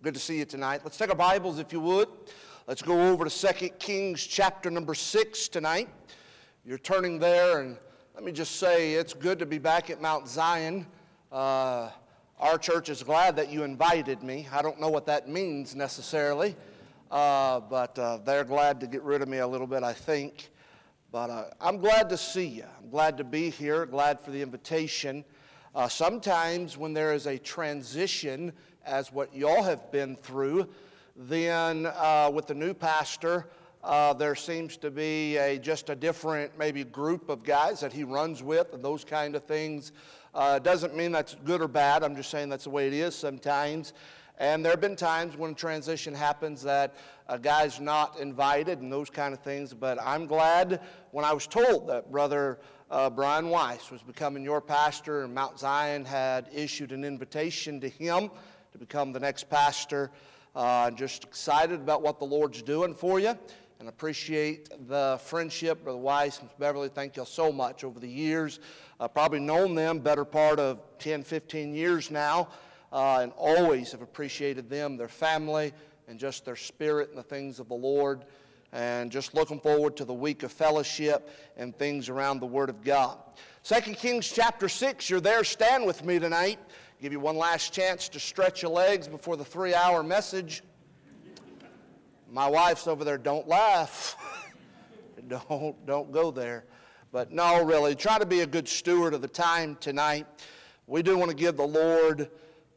Good to see you tonight. Let's take our Bibles, if you would. Let's go over to 2 Kings chapter number 6 tonight. You're turning there, and let me just say it's good to be back at Mount Zion. Uh, our church is glad that you invited me. I don't know what that means necessarily, uh, but uh, they're glad to get rid of me a little bit, I think. But uh, I'm glad to see you. I'm glad to be here, glad for the invitation. Uh, sometimes when there is a transition, as what y'all have been through, then uh, with the new pastor, uh, there seems to be a, just a different maybe group of guys that he runs with and those kind of things. Uh, doesn't mean that's good or bad. I'm just saying that's the way it is sometimes. And there have been times when a transition happens that a guy's not invited and those kind of things. But I'm glad when I was told that Brother uh, Brian Weiss was becoming your pastor and Mount Zion had issued an invitation to him to become the next pastor. Uh, just excited about what the Lord's doing for you and appreciate the friendship, Brother Weiss and Beverly. Thank you so much over the years. I've probably known them better part of 10, 15 years now, uh, and always have appreciated them, their family, and just their spirit and the things of the Lord. And just looking forward to the week of fellowship and things around the Word of God. Second Kings chapter 6, you're there. Stand with me tonight. Give you one last chance to stretch your legs before the three hour message. My wife's over there, don't laugh. don't, don't go there. But no, really, try to be a good steward of the time tonight. We do want to give the Lord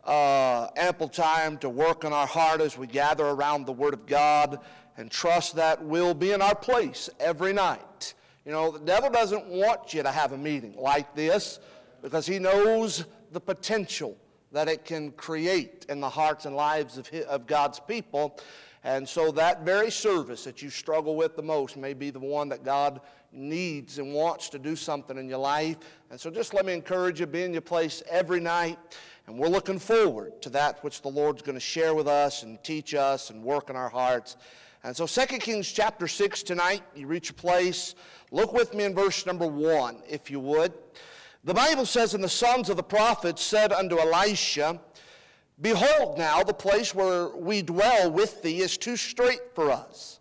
uh, ample time to work in our heart as we gather around the Word of God and trust that we'll be in our place every night. You know, the devil doesn't want you to have a meeting like this because he knows the potential that it can create in the hearts and lives of, his, of God's people. And so that very service that you struggle with the most may be the one that God needs and wants to do something in your life. And so just let me encourage you, be in your place every night. And we're looking forward to that which the Lord's going to share with us and teach us and work in our hearts. And so 2 Kings chapter 6 tonight, you reach a place. Look with me in verse number 1, if you would. The Bible says, And the sons of the prophets said unto Elisha, Behold, now the place where we dwell with thee is too strait for us.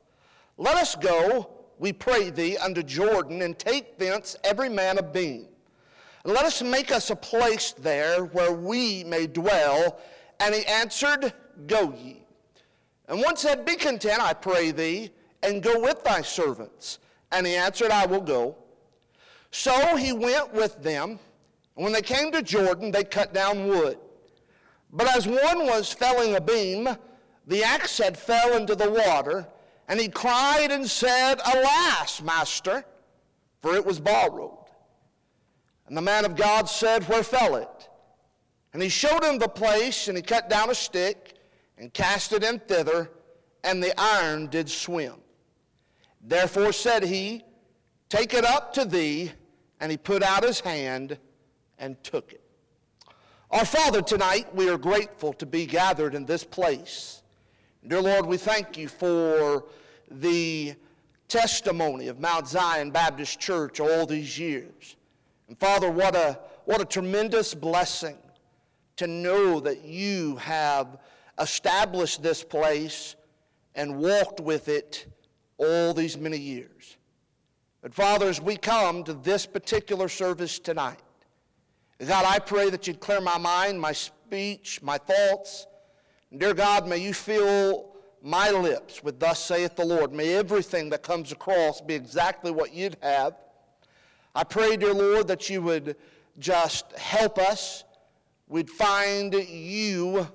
Let us go, we pray thee, unto Jordan, and take thence every man a beam. And let us make us a place there where we may dwell. And he answered, Go ye. And one said, Be content, I pray thee, and go with thy servants. And he answered, I will go. So he went with them. And when they came to Jordan, they cut down wood. But as one was felling a beam, the axe head fell into the water, and he cried and said, Alas, master, for it was borrowed. And the man of God said, Where fell it? And he showed him the place, and he cut down a stick and cast it in thither, and the iron did swim. Therefore said he, Take it up to thee and he put out his hand and took it. Our Father, tonight we are grateful to be gathered in this place. Dear Lord, we thank you for the testimony of Mount Zion Baptist Church all these years. And Father, what a, what a tremendous blessing to know that you have established this place and walked with it all these many years. But Father, as we come to this particular service tonight, God, I pray that you'd clear my mind, my speech, my thoughts. And dear God, may you fill my lips with thus saith the Lord. May everything that comes across be exactly what you'd have. I pray, dear Lord, that you would just help us. We'd find you,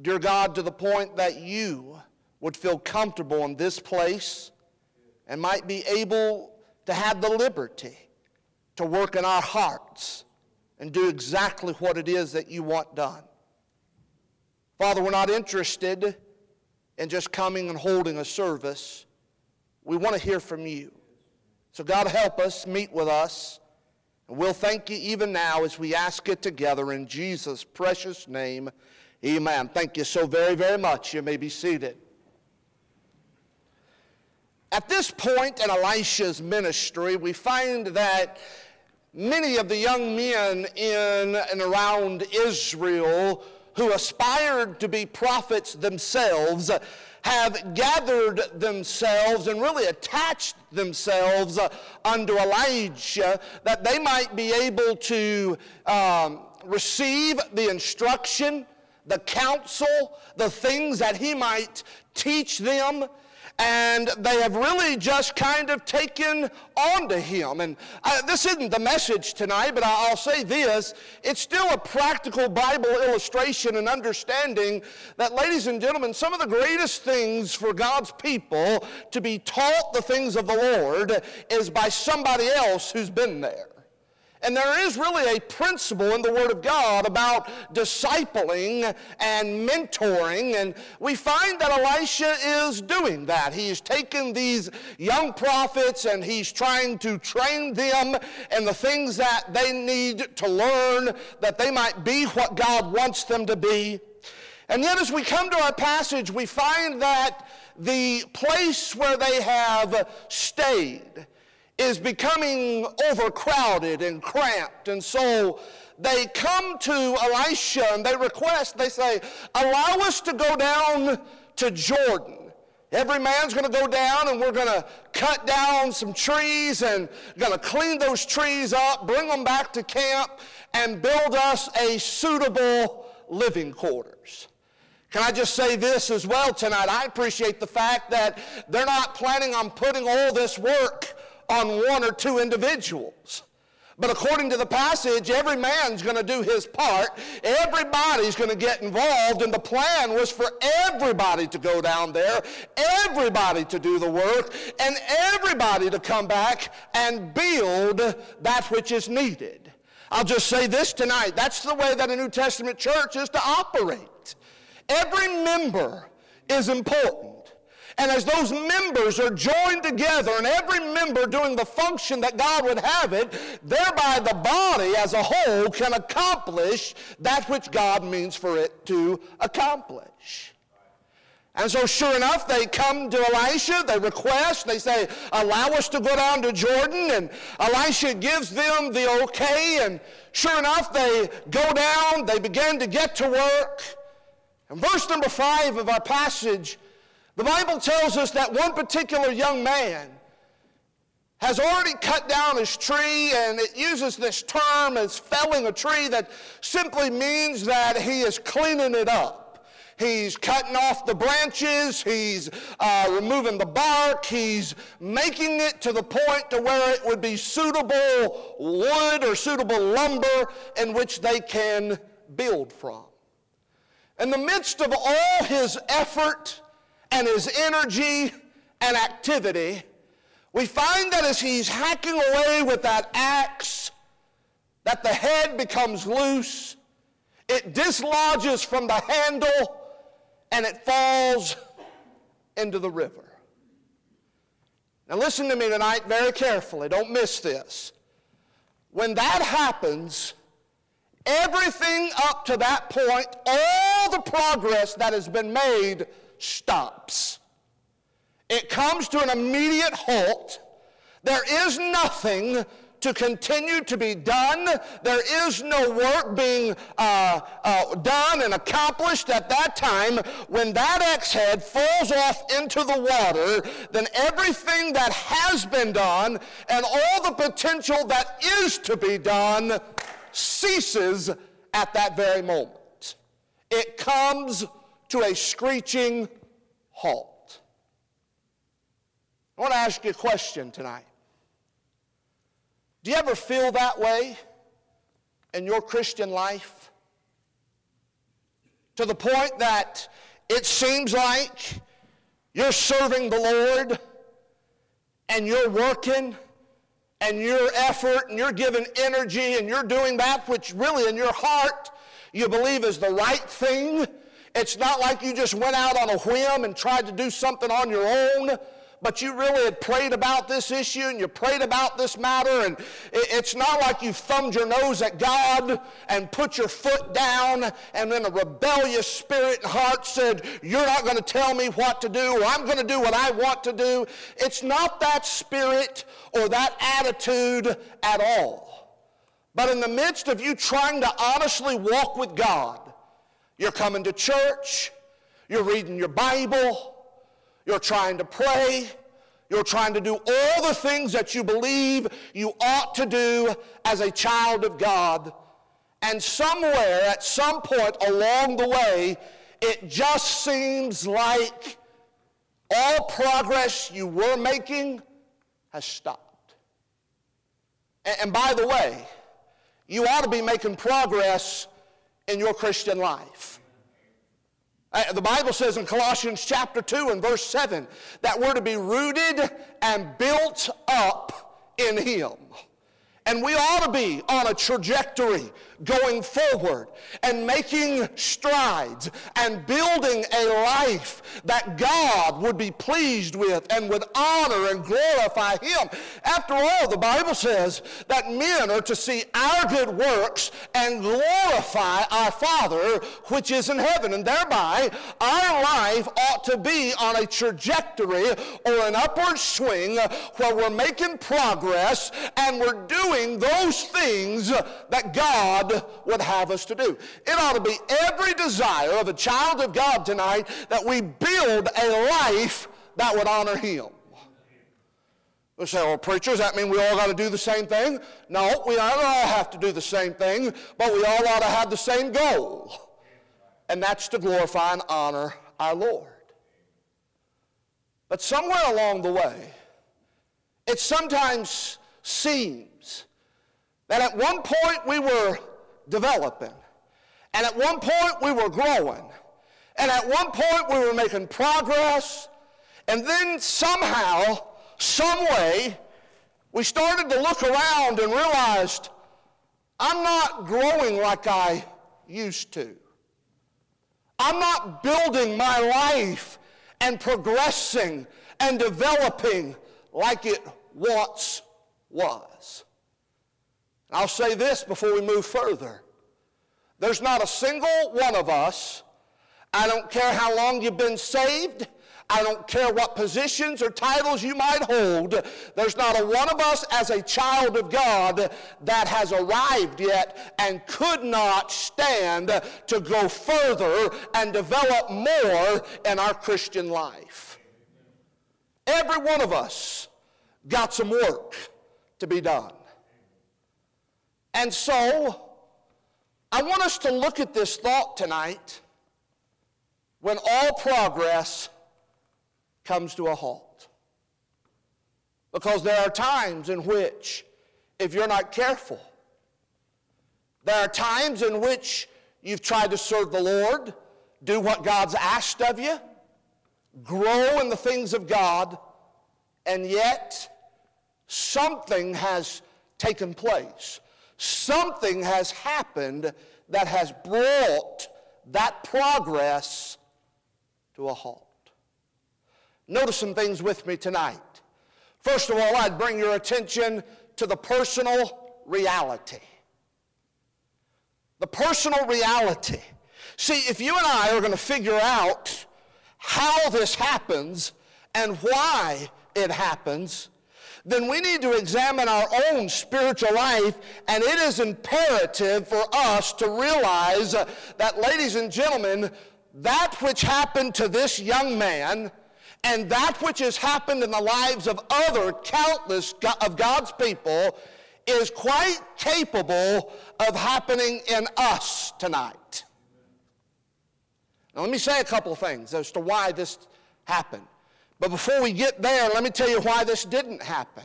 dear God, to the point that you would feel comfortable in this place and might be able to have the liberty to work in our hearts and do exactly what it is that you want done. Father, we're not interested in just coming and holding a service. We want to hear from you. So, God, help us, meet with us. And we'll thank you even now as we ask it together in Jesus' precious name. Amen. Thank you so very, very much. You may be seated. At this point in Elisha's ministry, we find that many of the young men in and around Israel who aspired to be prophets themselves have gathered themselves and really attached themselves uh, unto Elijah that they might be able to um, receive the instruction, the counsel, the things that he might teach them and they have really just kind of taken on to him. And uh, this isn't the message tonight, but I'll say this it's still a practical Bible illustration and understanding that, ladies and gentlemen, some of the greatest things for God's people to be taught the things of the Lord is by somebody else who's been there. And there is really a principle in the Word of God about discipling and mentoring, and we find that Elisha is doing that. He's taken these young prophets and he's trying to train them in the things that they need to learn that they might be what God wants them to be. And yet, as we come to our passage, we find that the place where they have stayed, is becoming overcrowded and cramped. And so they come to Elisha and they request, they say, Allow us to go down to Jordan. Every man's going to go down and we're going to cut down some trees and going to clean those trees up, bring them back to camp, and build us a suitable living quarters. Can I just say this as well tonight? I appreciate the fact that they're not planning on putting all this work on one or two individuals. But according to the passage, every man's going to do his part. Everybody's going to get involved. And the plan was for everybody to go down there, everybody to do the work, and everybody to come back and build that which is needed. I'll just say this tonight. That's the way that a New Testament church is to operate. Every member is important. And as those members are joined together and every member doing the function that God would have it, thereby the body as a whole can accomplish that which God means for it to accomplish. And so, sure enough, they come to Elisha, they request, they say, Allow us to go down to Jordan. And Elisha gives them the okay. And sure enough, they go down, they begin to get to work. And verse number five of our passage the Bible tells us that one particular young man has already cut down his tree, and it uses this term as felling a tree that simply means that he is cleaning it up. He's cutting off the branches, he's uh, removing the bark, he's making it to the point to where it would be suitable wood or suitable lumber in which they can build from. In the midst of all his effort, and his energy and activity, we find that as he's hacking away with that axe, that the head becomes loose, it dislodges from the handle, and it falls into the river. Now, listen to me tonight very carefully. Don't miss this. When that happens, everything up to that point, all the progress that has been made, stops. It comes to an immediate halt. There is nothing to continue to be done. There is no work being uh, uh, done and accomplished at that time. When that axe head falls off into the water, then everything that has been done and all the potential that is to be done ceases at that very moment. It comes to a screeching halt. I want to ask you a question tonight. Do you ever feel that way in your Christian life? To the point that it seems like you're serving the Lord and you're working and your effort and you're giving energy and you're doing that which really in your heart you believe is the right thing it's not like you just went out on a whim and tried to do something on your own, but you really had prayed about this issue and you prayed about this matter. And it's not like you thumbed your nose at God and put your foot down and then a rebellious spirit and heart said, You're not going to tell me what to do, or I'm going to do what I want to do. It's not that spirit or that attitude at all. But in the midst of you trying to honestly walk with God, You're coming to church. You're reading your Bible. You're trying to pray. You're trying to do all the things that you believe you ought to do as a child of God. And somewhere, at some point along the way, it just seems like all progress you were making has stopped. And, by the way, you ought to be making progress in your Christian life. Uh, the Bible says in Colossians chapter 2 and verse 7 that we're to be rooted and built up in Him. And we ought to be on a trajectory going forward and making strides and building a life that God would be pleased with and would honor and glorify Him. After all, the Bible says that men are to see our good works and glorify our Father which is in heaven. And thereby, our life ought to be on a trajectory or an upward swing where we're making progress and we're doing those things that God would have us to do. It ought to be every desire of a child of God tonight that we build a life that would honor Him. We say, well, preachers, that mean we all got to do the same thing? No, we don't all have to do the same thing, but we all ought to have the same goal. And that's to glorify and honor our Lord. But somewhere along the way, it sometimes seems that at one point we were developing. And at one point, we were growing. And at one point, we were making progress. And then somehow, some way, we started to look around and realized I'm not growing like I used to. I'm not building my life and progressing and developing like it once was. I'll say this before we move further. There's not a single one of us, I don't care how long you've been saved, I don't care what positions or titles you might hold, there's not a one of us as a child of God that has arrived yet and could not stand to go further and develop more in our Christian life. Every one of us got some work to be done. And so, I want us to look at this thought tonight when all progress comes to a halt. Because there are times in which, if you're not careful, there are times in which you've tried to serve the Lord, do what God's asked of you, grow in the things of God, and yet something has taken place. Something has happened that has brought that progress to a halt. Notice some things with me tonight. First of all, I'd bring your attention to the personal reality. The personal reality. See, if you and I are going to figure out how this happens and why it happens, then we need to examine our own spiritual life, and it is imperative for us to realize uh, that, ladies and gentlemen, that which happened to this young man and that which has happened in the lives of other countless of God's people is quite capable of happening in us tonight. Now, let me say a couple of things as to why this happened. But before we get there, let me tell you why this didn't happen.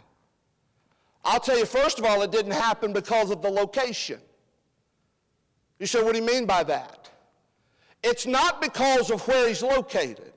I'll tell you, first of all, it didn't happen because of the location. You say, what do you mean by that? It's not because of where he's located.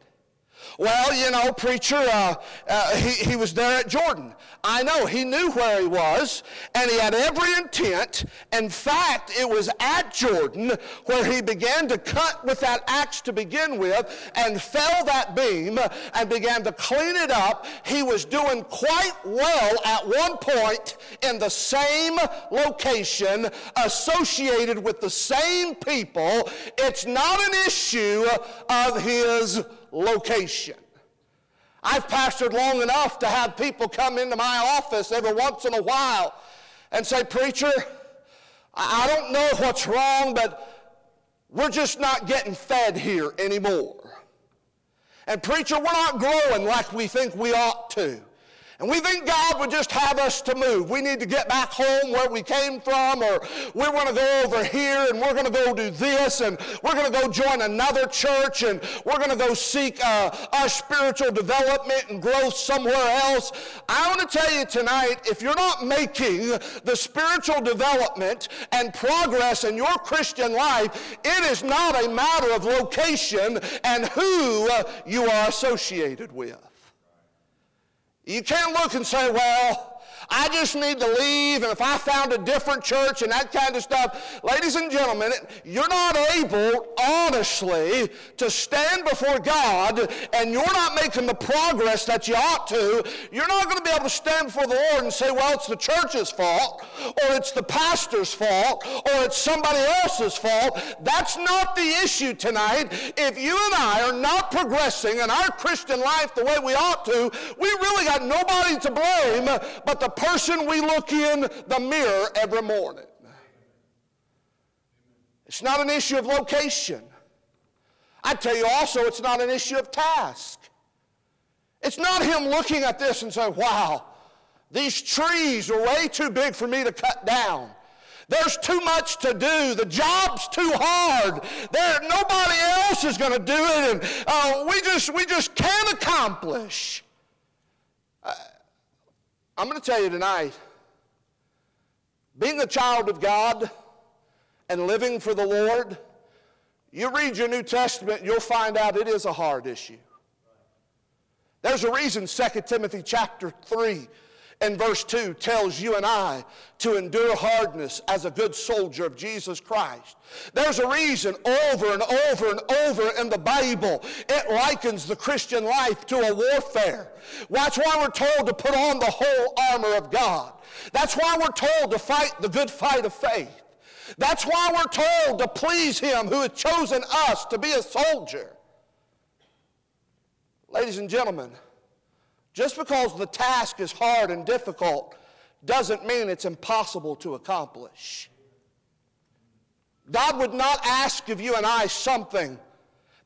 Well, you know, preacher, uh, uh, he, he was there at Jordan. I know, he knew where he was, and he had every intent. In fact, it was at Jordan where he began to cut with that axe to begin with and fell that beam and began to clean it up. He was doing quite well at one point in the same location, associated with the same people. It's not an issue of his location. I've pastored long enough to have people come into my office every once in a while and say, Preacher, I don't know what's wrong, but we're just not getting fed here anymore. And preacher, we're not growing like we think we ought to. And we think God would just have us to move. We need to get back home where we came from, or we want to go over here and we're going to go do this, and we're going to go join another church, and we're going to go seek uh, our spiritual development and growth somewhere else. I want to tell you tonight if you're not making the spiritual development and progress in your Christian life, it is not a matter of location and who uh, you are associated with. You can't look and say, well, I just need to leave, and if I found a different church and that kind of stuff. Ladies and gentlemen, you're not able, honestly, to stand before God and you're not making the progress that you ought to. You're not going to be able to stand before the Lord and say, well, it's the church's fault, or it's the pastor's fault, or it's somebody else's fault. That's not the issue tonight. If you and I are not progressing in our Christian life the way we ought to, we really got nobody to blame but the person we look in the mirror every morning. It's not an issue of location. I tell you also, it's not an issue of task. It's not him looking at this and saying, wow, these trees are way too big for me to cut down. There's too much to do. The job's too hard. There, nobody else is going to do it, and uh, we just we just can't accomplish. Uh, I'm going to tell you tonight being a child of God and living for the Lord, you read your New Testament, you'll find out it is a hard issue. There's a reason 2 Timothy chapter 3 and verse 2 tells you and I to endure hardness as a good soldier of Jesus Christ. There's a reason over and over and over in the Bible it likens the Christian life to a warfare. That's why we're told to put on the whole armor of God. That's why we're told to fight the good fight of faith. That's why we're told to please Him who has chosen us to be a soldier. Ladies and gentlemen, just because the task is hard and difficult doesn't mean it's impossible to accomplish. God would not ask of you and I something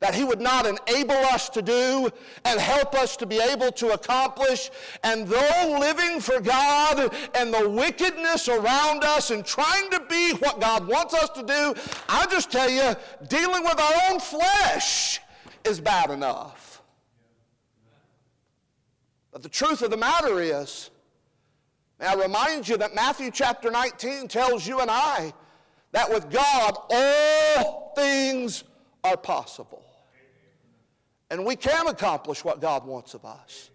that He would not enable us to do and help us to be able to accomplish. And though living for God and the wickedness around us and trying to be what God wants us to do, I'll just tell you, dealing with our own flesh is bad enough. But the truth of the matter is, may I remind you that Matthew chapter 19 tells you and I that with God all things are possible. And we can accomplish what God wants of us.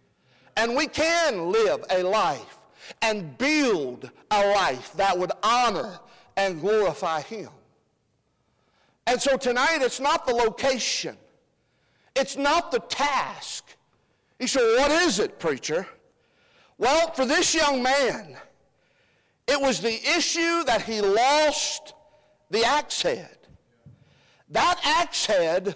And we can live a life and build a life that would honor and glorify Him. And so tonight, it's not the location, it's not the task. You said, What is it, preacher? Well, for this young man, it was the issue that he lost the axe head. That axe head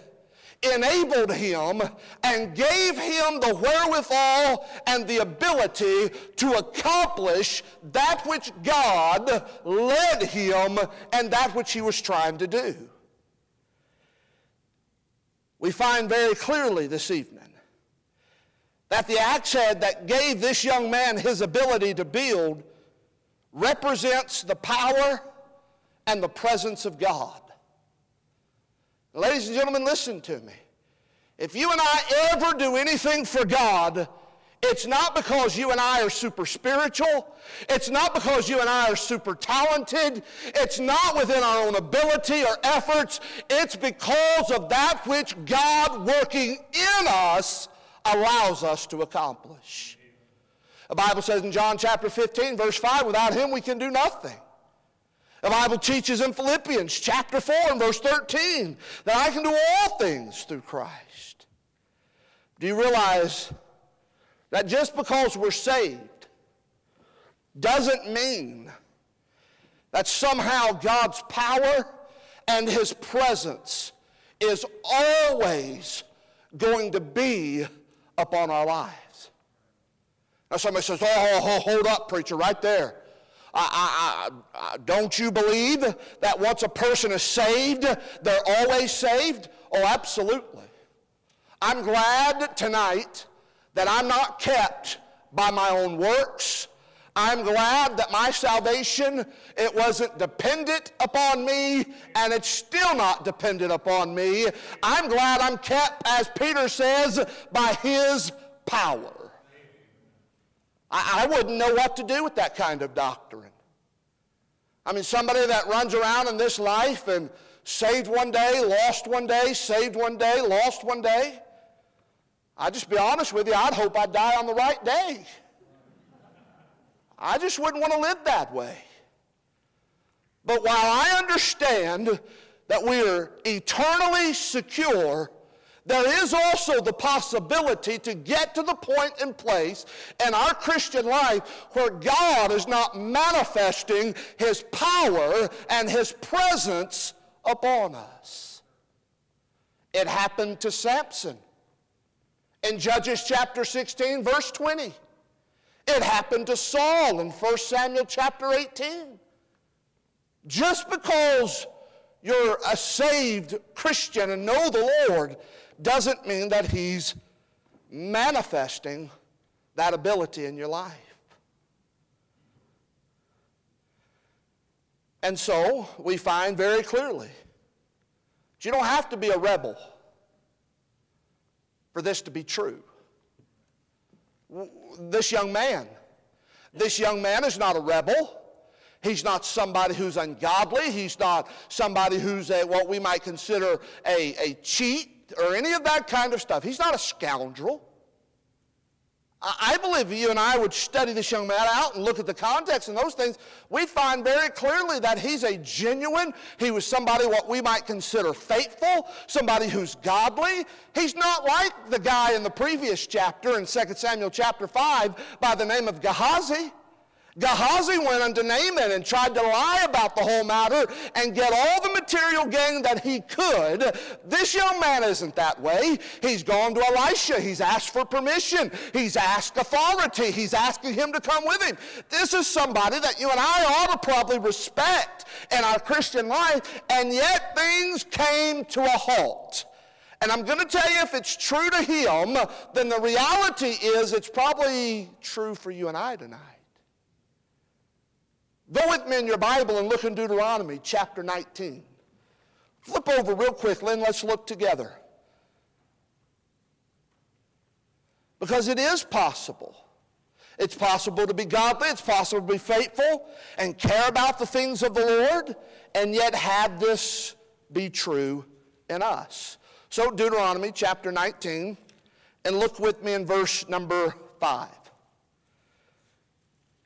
enabled him and gave him the wherewithal and the ability to accomplish that which God led him and that which he was trying to do. We find very clearly this evening that the axe head that gave this young man his ability to build represents the power and the presence of God. Ladies and gentlemen, listen to me. If you and I ever do anything for God, it's not because you and I are super spiritual. It's not because you and I are super talented. It's not within our own ability or efforts. It's because of that which God working in us allows us to accomplish. The Bible says in John chapter 15, verse 5, without him we can do nothing. The Bible teaches in Philippians chapter 4 and verse 13 that I can do all things through Christ. Do you realize that just because we're saved doesn't mean that somehow God's power and his presence is always going to be upon our lives? Now somebody says, oh, hold up, preacher, right there. I, I, don't you believe that once a person is saved, they're always saved? Oh, absolutely. I'm glad tonight that I'm not kept by my own works. I'm glad that my salvation, it wasn't dependent upon me, and it's still not dependent upon me. I'm glad I'm kept, as Peter says, by his power. I, I wouldn't know what to do with that kind of doctrine. I mean, somebody that runs around in this life and saved one day, lost one day, saved one day, lost one day. i just be honest with you, I'd hope I'd die on the right day. I just wouldn't want to live that way. But while I understand that we are eternally secure there is also the possibility to get to the point and place in our Christian life where God is not manifesting His power and His presence upon us. It happened to Samson in Judges chapter 16, verse 20. It happened to Saul in 1 Samuel chapter 18. Just because you're a saved Christian and know the Lord doesn't mean that He's manifesting that ability in your life. And so we find very clearly that you don't have to be a rebel for this to be true. This young man, this young man is not a rebel. He's not somebody who's ungodly. He's not somebody who's a, what we might consider a, a cheat or any of that kind of stuff. He's not a scoundrel. I believe you and I would study this young man out and look at the context and those things, we find very clearly that he's a genuine, he was somebody what we might consider faithful, somebody who's godly. He's not like the guy in the previous chapter in 2 Samuel chapter 5 by the name of Gehazi. Gehazi went unto Naaman and tried to lie about the whole matter and get all the material gain that he could. This young man isn't that way. He's gone to Elisha. He's asked for permission. He's asked authority. He's asking him to come with him. This is somebody that you and I ought to probably respect in our Christian life, and yet things came to a halt. And I'm going to tell you if it's true to him, then the reality is it's probably true for you and I tonight. Go with me in your Bible and look in Deuteronomy chapter 19. Flip over real quickly and let's look together. Because it is possible. It's possible to be godly, it's possible to be faithful and care about the things of the Lord, and yet have this be true in us. So, Deuteronomy chapter 19, and look with me in verse number 5.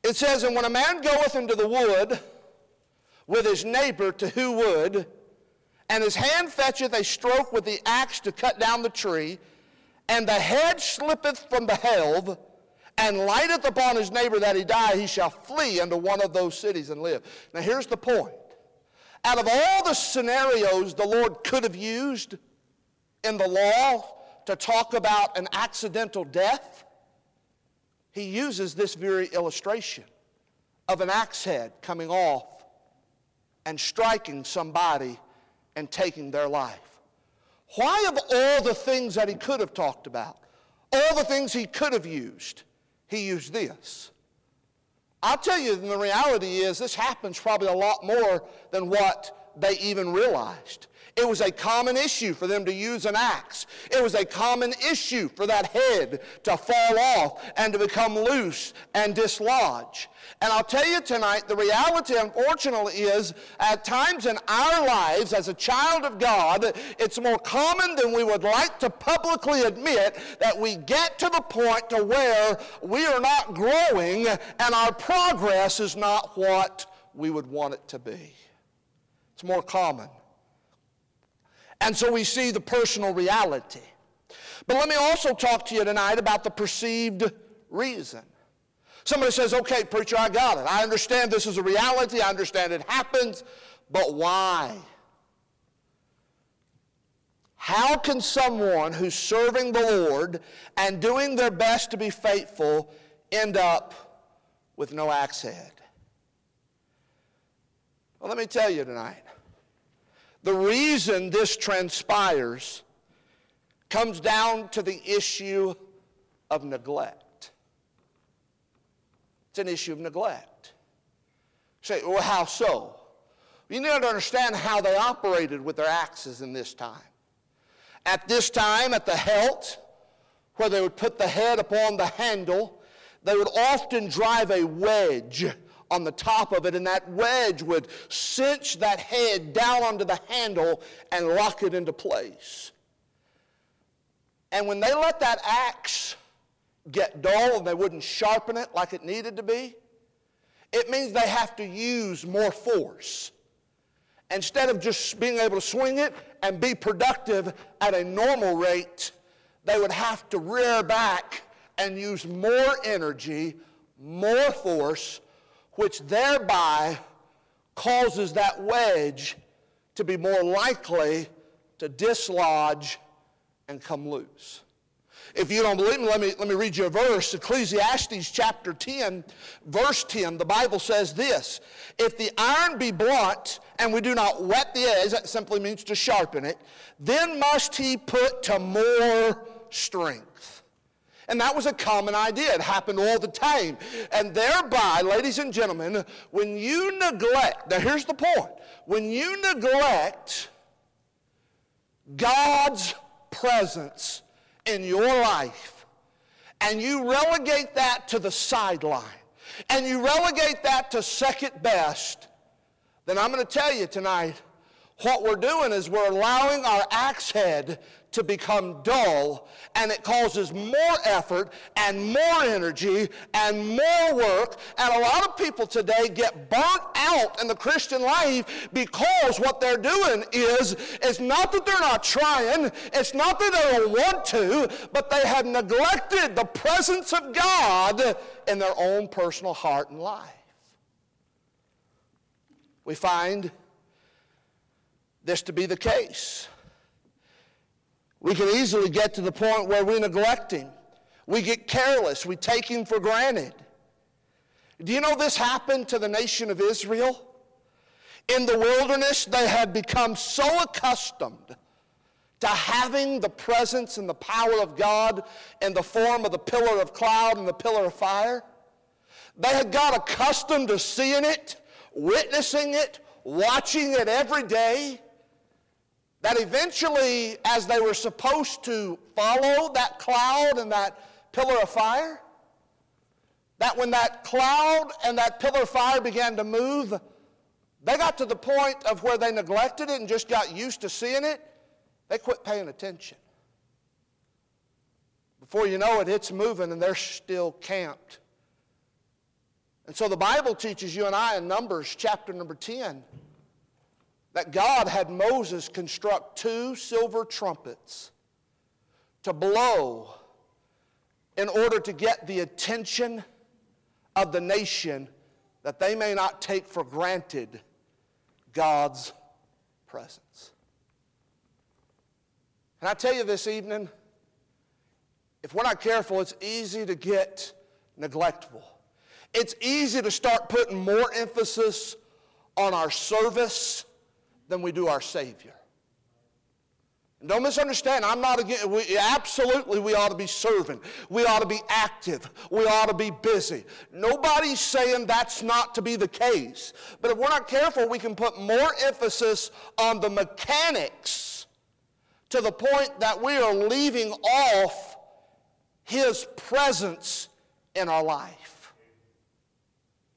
It says, And when a man goeth into the wood with his neighbor to hew wood, and his hand fetcheth a stroke with the axe to cut down the tree, and the head slippeth from the helve, and lighteth upon his neighbor that he die, he shall flee into one of those cities and live. Now here's the point. Out of all the scenarios the Lord could have used in the law to talk about an accidental death, he uses this very illustration of an axe head coming off and striking somebody and taking their life. Why, of all the things that he could have talked about, all the things he could have used, he used this? I'll tell you, the reality is this happens probably a lot more than what they even realized. It was a common issue for them to use an axe. It was a common issue for that head to fall off and to become loose and dislodge. And I'll tell you tonight, the reality, unfortunately, is at times in our lives as a child of God, it's more common than we would like to publicly admit that we get to the point to where we are not growing and our progress is not what we would want it to be. It's more common. And so we see the personal reality. But let me also talk to you tonight about the perceived reason. Somebody says, okay, preacher, I got it. I understand this is a reality. I understand it happens. But why? How can someone who's serving the Lord and doing their best to be faithful end up with no axe head? Well, let me tell you tonight. The reason this transpires comes down to the issue of neglect. It's an issue of neglect. You say, well, how so? You need to understand how they operated with their axes in this time. At this time, at the hilt, where they would put the head upon the handle, they would often drive a wedge on the top of it, and that wedge would cinch that head down onto the handle and lock it into place. And when they let that axe get dull and they wouldn't sharpen it like it needed to be, it means they have to use more force. Instead of just being able to swing it and be productive at a normal rate, they would have to rear back and use more energy, more force, which thereby causes that wedge to be more likely to dislodge and come loose. If you don't believe me, let me, let me read you a verse. Ecclesiastes chapter 10, verse 10, the Bible says this If the iron be blunt and we do not wet the edge, that simply means to sharpen it, then must he put to more strength. And that was a common idea. It happened all the time. And thereby, ladies and gentlemen, when you neglect, now here's the point when you neglect God's presence in your life and you relegate that to the sideline and you relegate that to second best, then I'm going to tell you tonight what we're doing is we're allowing our axe head to become dull and it causes more effort and more energy and more work. And a lot of people today get burnt out in the Christian life because what they're doing is, it's not that they're not trying, it's not that they don't want to, but they have neglected the presence of God in their own personal heart and life. We find this to be the case. We can easily get to the point where we neglect him. We get careless. We take him for granted. Do you know this happened to the nation of Israel? In the wilderness, they had become so accustomed to having the presence and the power of God in the form of the pillar of cloud and the pillar of fire. They had got accustomed to seeing it, witnessing it, watching it every day that eventually, as they were supposed to follow that cloud and that pillar of fire, that when that cloud and that pillar of fire began to move, they got to the point of where they neglected it and just got used to seeing it, they quit paying attention. Before you know it, it's moving and they're still camped. And so the Bible teaches you and I in Numbers chapter number 10 that God had Moses construct two silver trumpets to blow in order to get the attention of the nation that they may not take for granted God's presence. And I tell you this evening, if we're not careful, it's easy to get neglectful. It's easy to start putting more emphasis on our service than we do our Savior. And don't misunderstand, I'm not against, we, absolutely we ought to be serving. We ought to be active. We ought to be busy. Nobody's saying that's not to be the case. But if we're not careful, we can put more emphasis on the mechanics to the point that we are leaving off His presence in our life.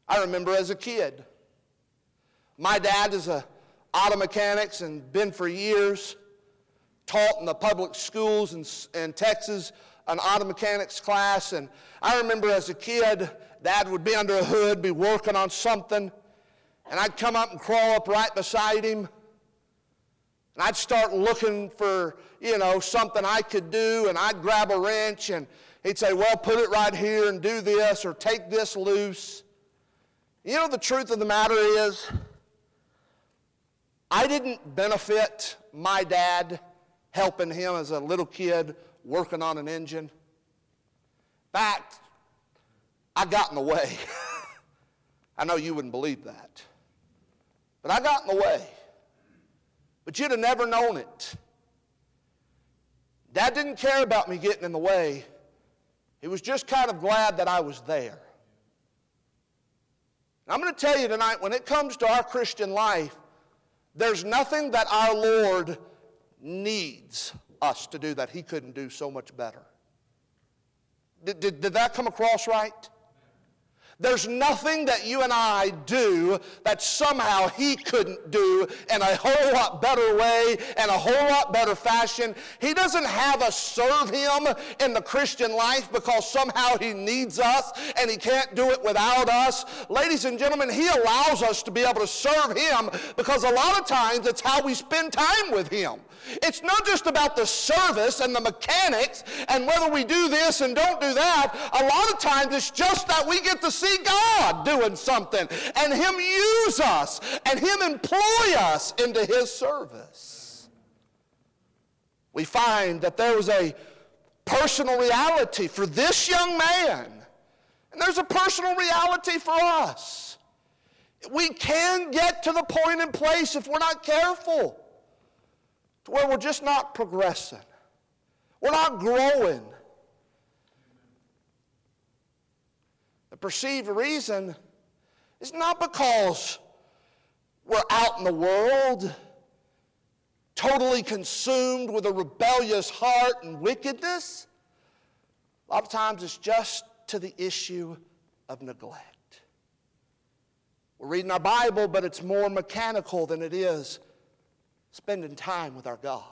I remember as a kid, my dad is a auto mechanics and been for years, taught in the public schools in, in Texas an auto mechanics class. And I remember as a kid, dad would be under a hood, be working on something, and I'd come up and crawl up right beside him. And I'd start looking for, you know, something I could do, and I'd grab a wrench, and he'd say, Well, put it right here and do this, or take this loose. You know, the truth of the matter is, I didn't benefit my dad helping him as a little kid working on an engine. In fact, I got in the way. I know you wouldn't believe that. But I got in the way. But you'd have never known it. Dad didn't care about me getting in the way. He was just kind of glad that I was there. And I'm going to tell you tonight when it comes to our Christian life, there's nothing that our Lord needs us to do that He couldn't do so much better. Did, did, did that come across right? There's nothing that you and I do that somehow he couldn't do in a whole lot better way and a whole lot better fashion. He doesn't have us serve him in the Christian life because somehow he needs us and he can't do it without us. Ladies and gentlemen, he allows us to be able to serve him because a lot of times it's how we spend time with him. It's not just about the service and the mechanics and whether we do this and don't do that. A lot of times it's just that we get to see God doing something and Him use us and Him employ us into His service. We find that there was a personal reality for this young man, and there's a personal reality for us. We can get to the point and place if we're not careful to where we're just not progressing. We're not growing. The perceived reason is not because we're out in the world totally consumed with a rebellious heart and wickedness. A lot of times it's just to the issue of neglect. We're reading our Bible, but it's more mechanical than it is spending time with our God.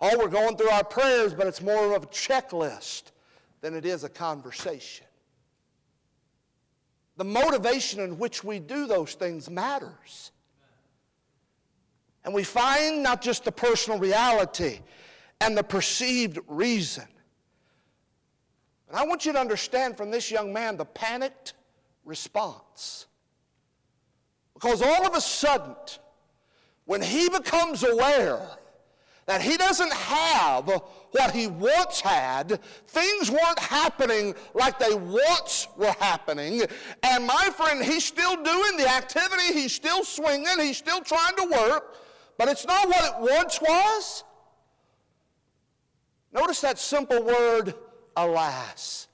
Oh, we're going through our prayers, but it's more of a checklist than it is a conversation. The motivation in which we do those things matters. And we find not just the personal reality and the perceived reason. But I want you to understand from this young man the panicked response. Because all of a sudden, when he becomes aware that he doesn't have what he once had, things weren't happening like they once were happening. And my friend, he's still doing the activity, he's still swinging, he's still trying to work, but it's not what it once was. Notice that simple word, alas.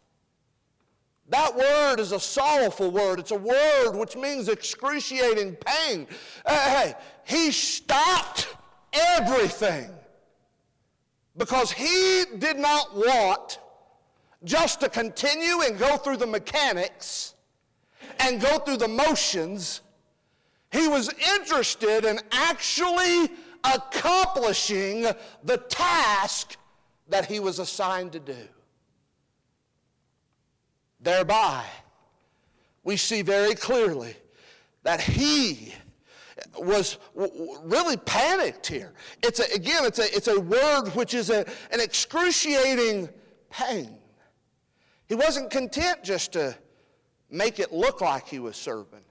That word is a sorrowful word. It's a word which means excruciating pain. Hey, he stopped everything because he did not want just to continue and go through the mechanics and go through the motions. He was interested in actually accomplishing the task that he was assigned to do. Thereby, we see very clearly that he was really panicked here. It's a, again, it's a, it's a word which is a, an excruciating pain. He wasn't content just to make it look like he was serving.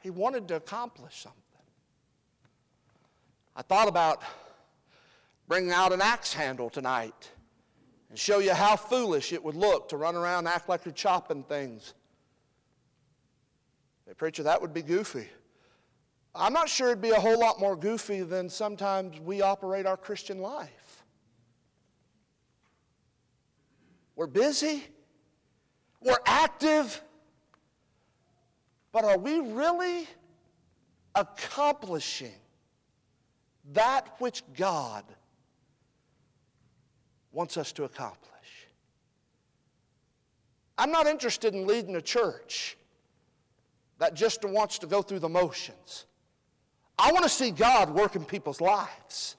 He wanted to accomplish something. I thought about bringing out an axe handle tonight and show you how foolish it would look to run around act like you're chopping things. Hey, preacher, that would be goofy. I'm not sure it'd be a whole lot more goofy than sometimes we operate our Christian life. We're busy, we're active, but are we really accomplishing that which God wants us to accomplish. I'm not interested in leading a church that just wants to go through the motions. I want to see God work in people's lives.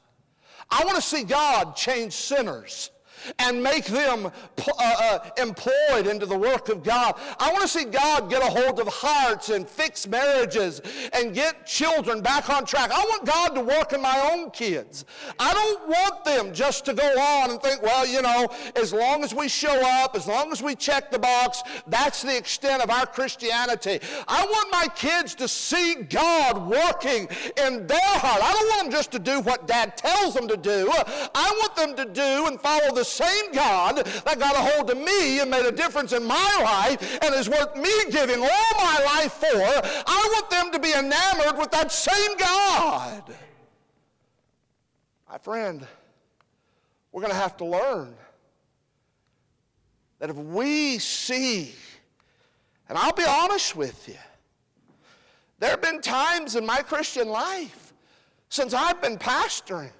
I want to see God change sinners and make them uh, uh, employed into the work of God. I want to see God get a hold of hearts and fix marriages and get children back on track. I want God to work in my own kids. I don't want them just to go on and think, well, you know, as long as we show up, as long as we check the box, that's the extent of our Christianity. I want my kids to see God working in their heart. I don't want them just to do what dad tells them to do. I want them to do and follow the same God that got a hold of me and made a difference in my life and is worth me giving all my life for. I want them to be enamored with that same God. My friend, we're going to have to learn that if we see, and I'll be honest with you, there have been times in my Christian life since I've been pastoring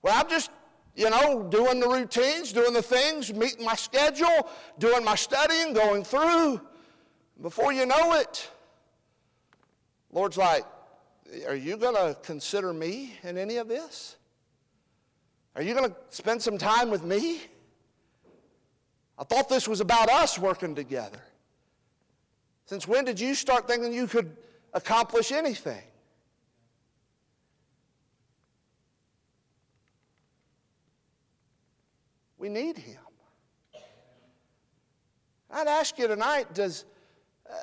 where I've just, you know, doing the routines, doing the things, meeting my schedule, doing my studying, going through. Before you know it, Lord's like, are you going to consider me in any of this? Are you going to spend some time with me? I thought this was about us working together. Since when did you start thinking you could accomplish anything? We need Him. I'd ask you tonight does. Uh,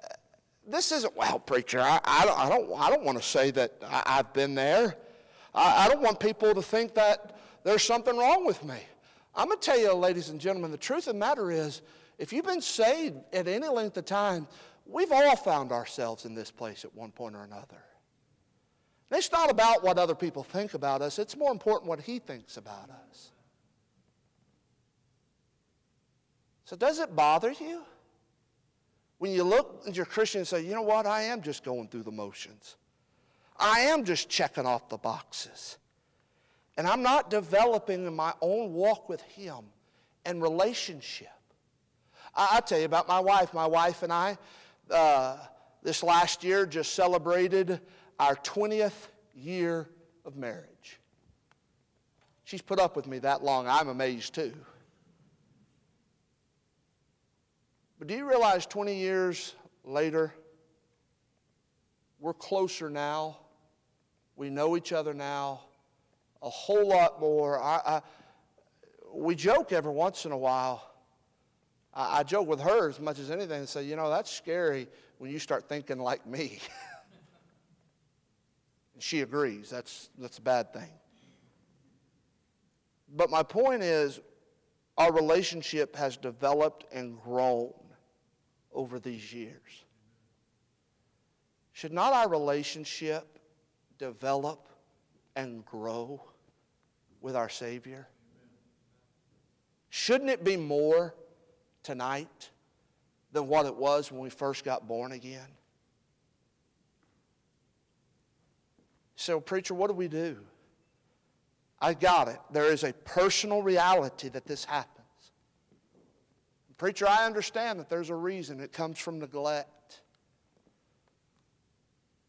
this isn't, well, preacher, I, I, don't, I, don't, I don't want to say that I, have been there. I, I don't want people to think that there's something wrong with me. I'm going to tell you, ladies and gentlemen, the truth of the matter is, if you've been saved at any length of time, we've all found ourselves in this place at one point or another. And it's not about what other people think about us, it's more important what He thinks about us. So, does it bother you? When you look at your Christian and say, you know what, I am just going through the motions. I am just checking off the boxes. And I'm not developing in my own walk with Him and relationship. I, I tell you about my wife. My wife and I, uh, this last year, just celebrated our 20th year of marriage. She's put up with me that long. I'm amazed too. But do you realize 20 years later, we're closer now? We know each other now a whole lot more. I, I, we joke every once in a while. I, I joke with her as much as anything and say, you know, that's scary when you start thinking like me. and she agrees. That's, that's a bad thing. But my point is, our relationship has developed and grown over these years. Should not our relationship develop and grow with our Savior? Shouldn't it be more tonight than what it was when we first got born again? So, preacher, what do we do? I got it. There is a personal reality that this happens. Preacher, I understand that there's a reason. It comes from neglect.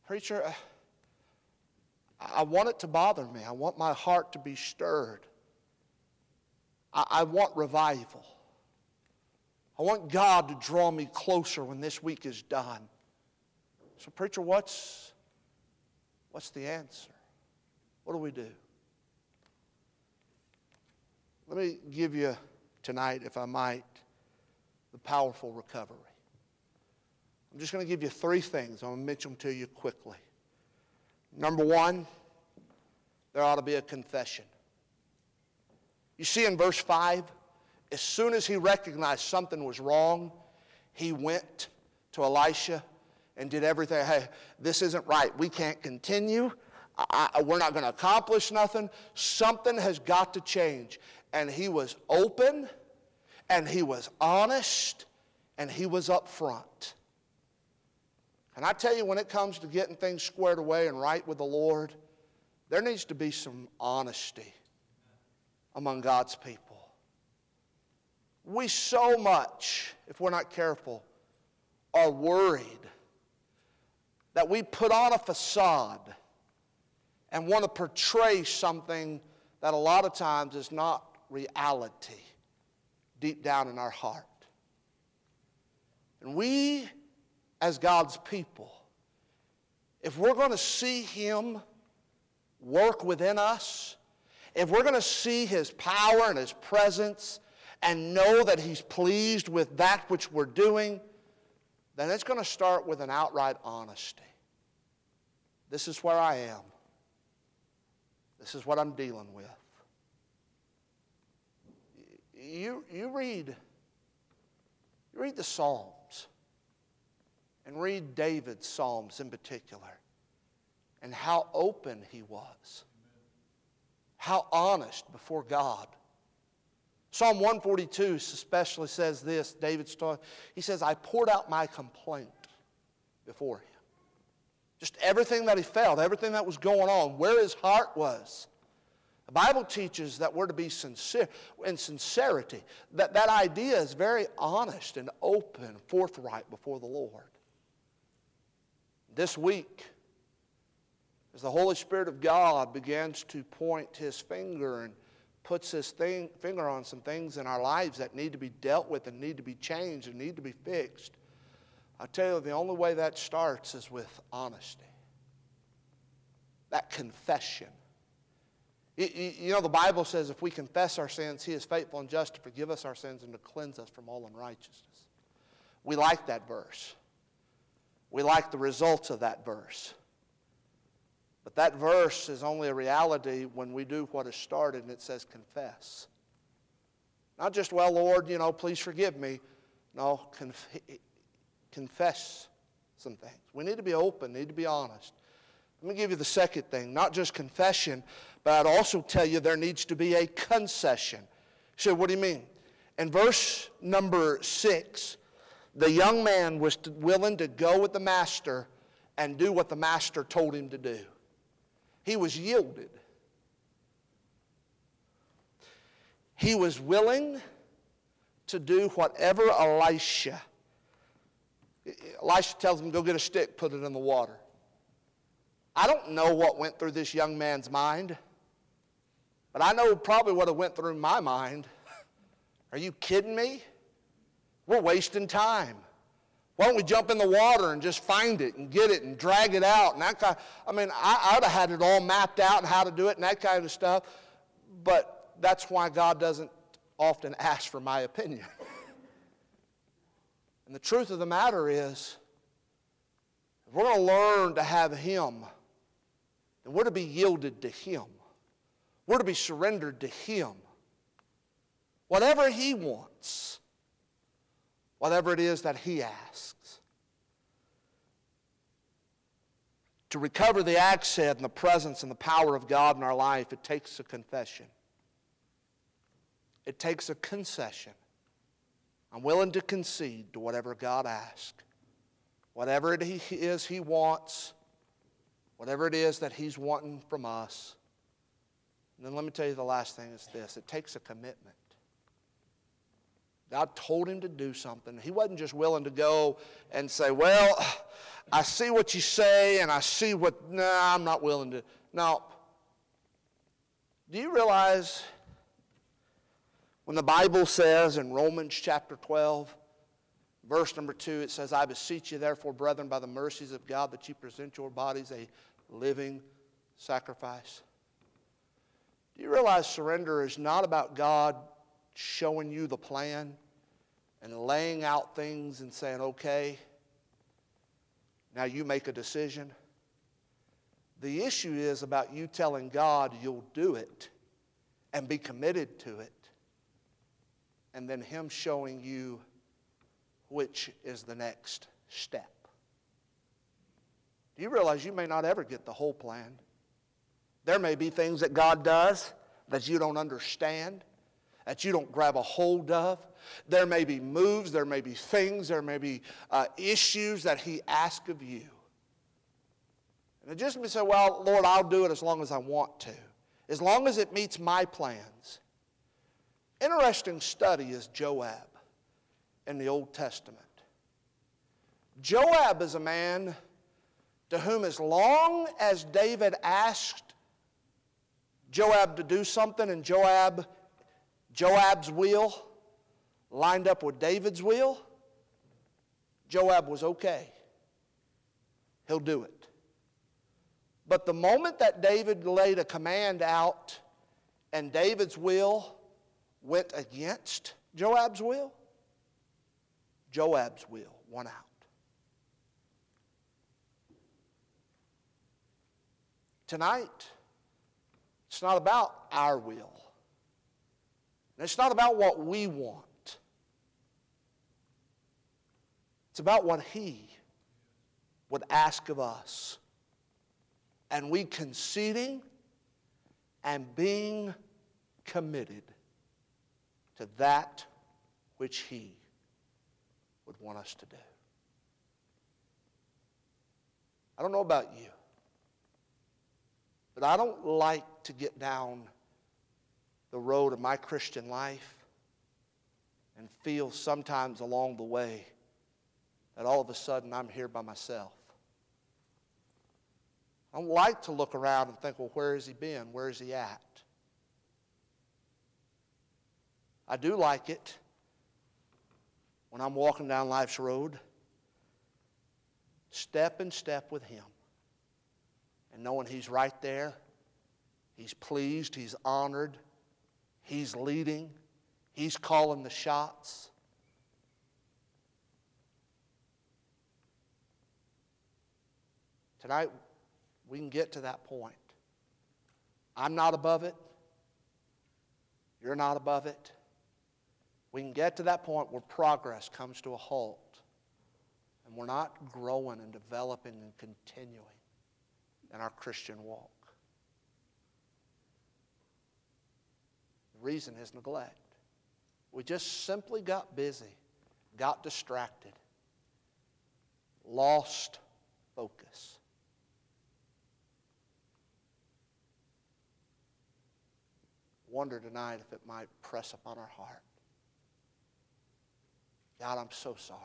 Preacher, uh, I want it to bother me. I want my heart to be stirred. I, I want revival. I want God to draw me closer when this week is done. So, preacher, what's, what's the answer? What do we do? Let me give you tonight, if I might, the powerful recovery. I'm just going to give you three things. I'm going to mention them to you quickly. Number one, there ought to be a confession. You see in verse 5, as soon as he recognized something was wrong, he went to Elisha and did everything. Hey, this isn't right. We can't continue. I, I, we're not going to accomplish nothing. Something has got to change. And he was open, and he was honest, and he was upfront. And I tell you, when it comes to getting things squared away and right with the Lord, there needs to be some honesty among God's people. We so much, if we're not careful, are worried that we put on a facade and want to portray something that a lot of times is not reality deep down in our heart. And we as God's people, if we're going to see Him work within us, if we're going to see His power and His presence and know that He's pleased with that which we're doing, then it's going to start with an outright honesty. This is where I am. This is what I'm dealing with. You, you read you read the Psalms and read David's Psalms in particular and how open he was, how honest before God. Psalm 142 especially says this David's talking, he says, I poured out my complaint before him. Just everything that he felt, everything that was going on, where his heart was. The Bible teaches that we're to be sincere in sincerity. That, that idea is very honest and open, forthright before the Lord. This week, as the Holy Spirit of God begins to point his finger and puts his thing, finger on some things in our lives that need to be dealt with and need to be changed and need to be fixed, I tell you, the only way that starts is with honesty. That confession you know, the Bible says if we confess our sins, He is faithful and just to forgive us our sins and to cleanse us from all unrighteousness. We like that verse. We like the results of that verse. But that verse is only a reality when we do what is started and it says confess. Not just, well, Lord, you know, please forgive me. No, conf- confess some things. We need to be open, need to be honest. Let me give you the second thing not just confession, but I'd also tell you there needs to be a concession. So, what do you mean? In verse number six, the young man was willing to go with the master and do what the master told him to do. He was yielded. He was willing to do whatever Elisha. Elisha tells him, go get a stick, put it in the water. I don't know what went through this young man's mind. But I know probably what went through my mind. Are you kidding me? We're wasting time. Why don't we jump in the water and just find it and get it and drag it out? And that kind I mean, I, would have had it all mapped out and how to do it and that kind of stuff. But that's why God doesn't often ask for my opinion. and the truth of the matter is, we're going to learn to have Him, then we're to be yielded to Him. We're to be surrendered to Him. Whatever He wants, whatever it is that He asks. To recover the accent and the presence and the power of God in our life, it takes a confession. It takes a concession. I'm willing to concede to whatever God asks. Whatever it is He wants, whatever it is that He's wanting from us. And then let me tell you the last thing is this it takes a commitment. God told him to do something. He wasn't just willing to go and say, Well, I see what you say and I see what, no, nah, I'm not willing to. Now, do you realize when the Bible says in Romans chapter 12, verse number 2, it says, I beseech you, therefore, brethren, by the mercies of God, that you present your bodies a living sacrifice? Do you realize surrender is not about God showing you the plan and laying out things and saying, okay, now you make a decision? The issue is about you telling God you'll do it and be committed to it, and then Him showing you which is the next step. Do you realize you may not ever get the whole plan? There may be things that God does that you don't understand, that you don't grab a hold of. There may be moves, there may be things, there may be uh, issues that He asks of you. And it just may say, well, Lord, I'll do it as long as I want to, as long as it meets my plans. Interesting study is Joab in the Old Testament. Joab is a man to whom, as long as David asked Joab to do something, and Joab, Joab's will lined up with David's will, Joab was okay. He'll do it. But the moment that David laid a command out and David's will went against Joab's will, Joab's will won out. Tonight, it's not about our will. It's not about what we want, it's about what He would ask of us. And we conceding and being committed to that which He would want us to do. I don't know about you, but I don't like to get down the road of my Christian life and feel sometimes along the way that all of a sudden I'm here by myself. I don't like to look around and think, well, where has he been? Where is he at? I do like it when I'm walking down life's road, step in step with him and knowing he's right there, he's pleased, he's honored, he's leading, he's calling the shots. Tonight, we can get to that point. I'm not above it. You're not above it. We can get to that point where progress comes to a halt and we're not growing and developing and continuing in our Christian walk. The reason is neglect. We just simply got busy, got distracted, lost focus. Wonder tonight if it might press upon our heart. God, I'm so sorry.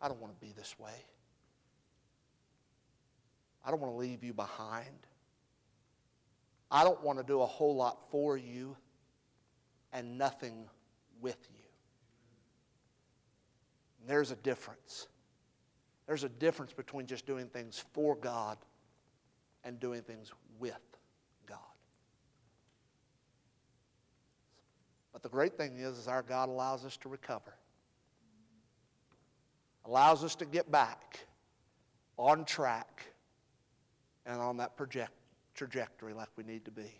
I don't want to be this way. I don't want to leave you behind. I don't want to do a whole lot for you and nothing with you. And there's a difference. There's a difference between just doing things for God and doing things with But the great thing is, is our God allows us to recover. Allows us to get back on track and on that project, trajectory like we need to be.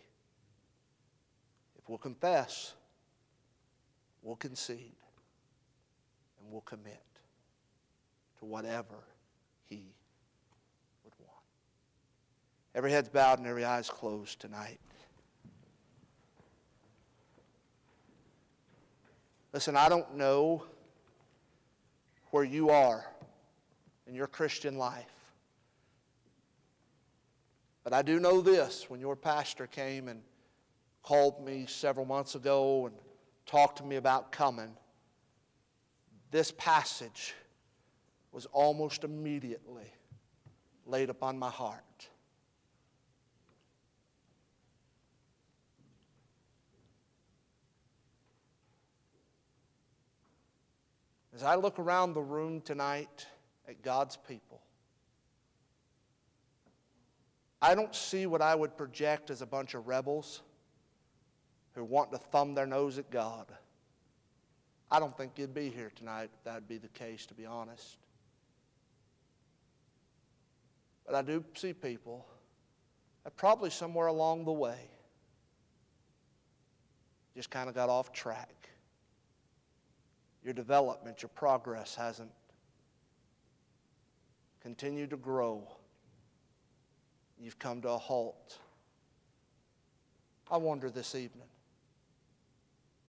If we'll confess, we'll concede, and we'll commit to whatever He would want. Every head's bowed and every eye's closed tonight. Listen, I don't know where you are in your Christian life. But I do know this when your pastor came and called me several months ago and talked to me about coming, this passage was almost immediately laid upon my heart. As I look around the room tonight at God's people, I don't see what I would project as a bunch of rebels who want to thumb their nose at God. I don't think you'd be here tonight if that would be the case, to be honest. But I do see people that probably somewhere along the way just kind of got off track your development, your progress hasn't continued to grow. You've come to a halt. I wonder this evening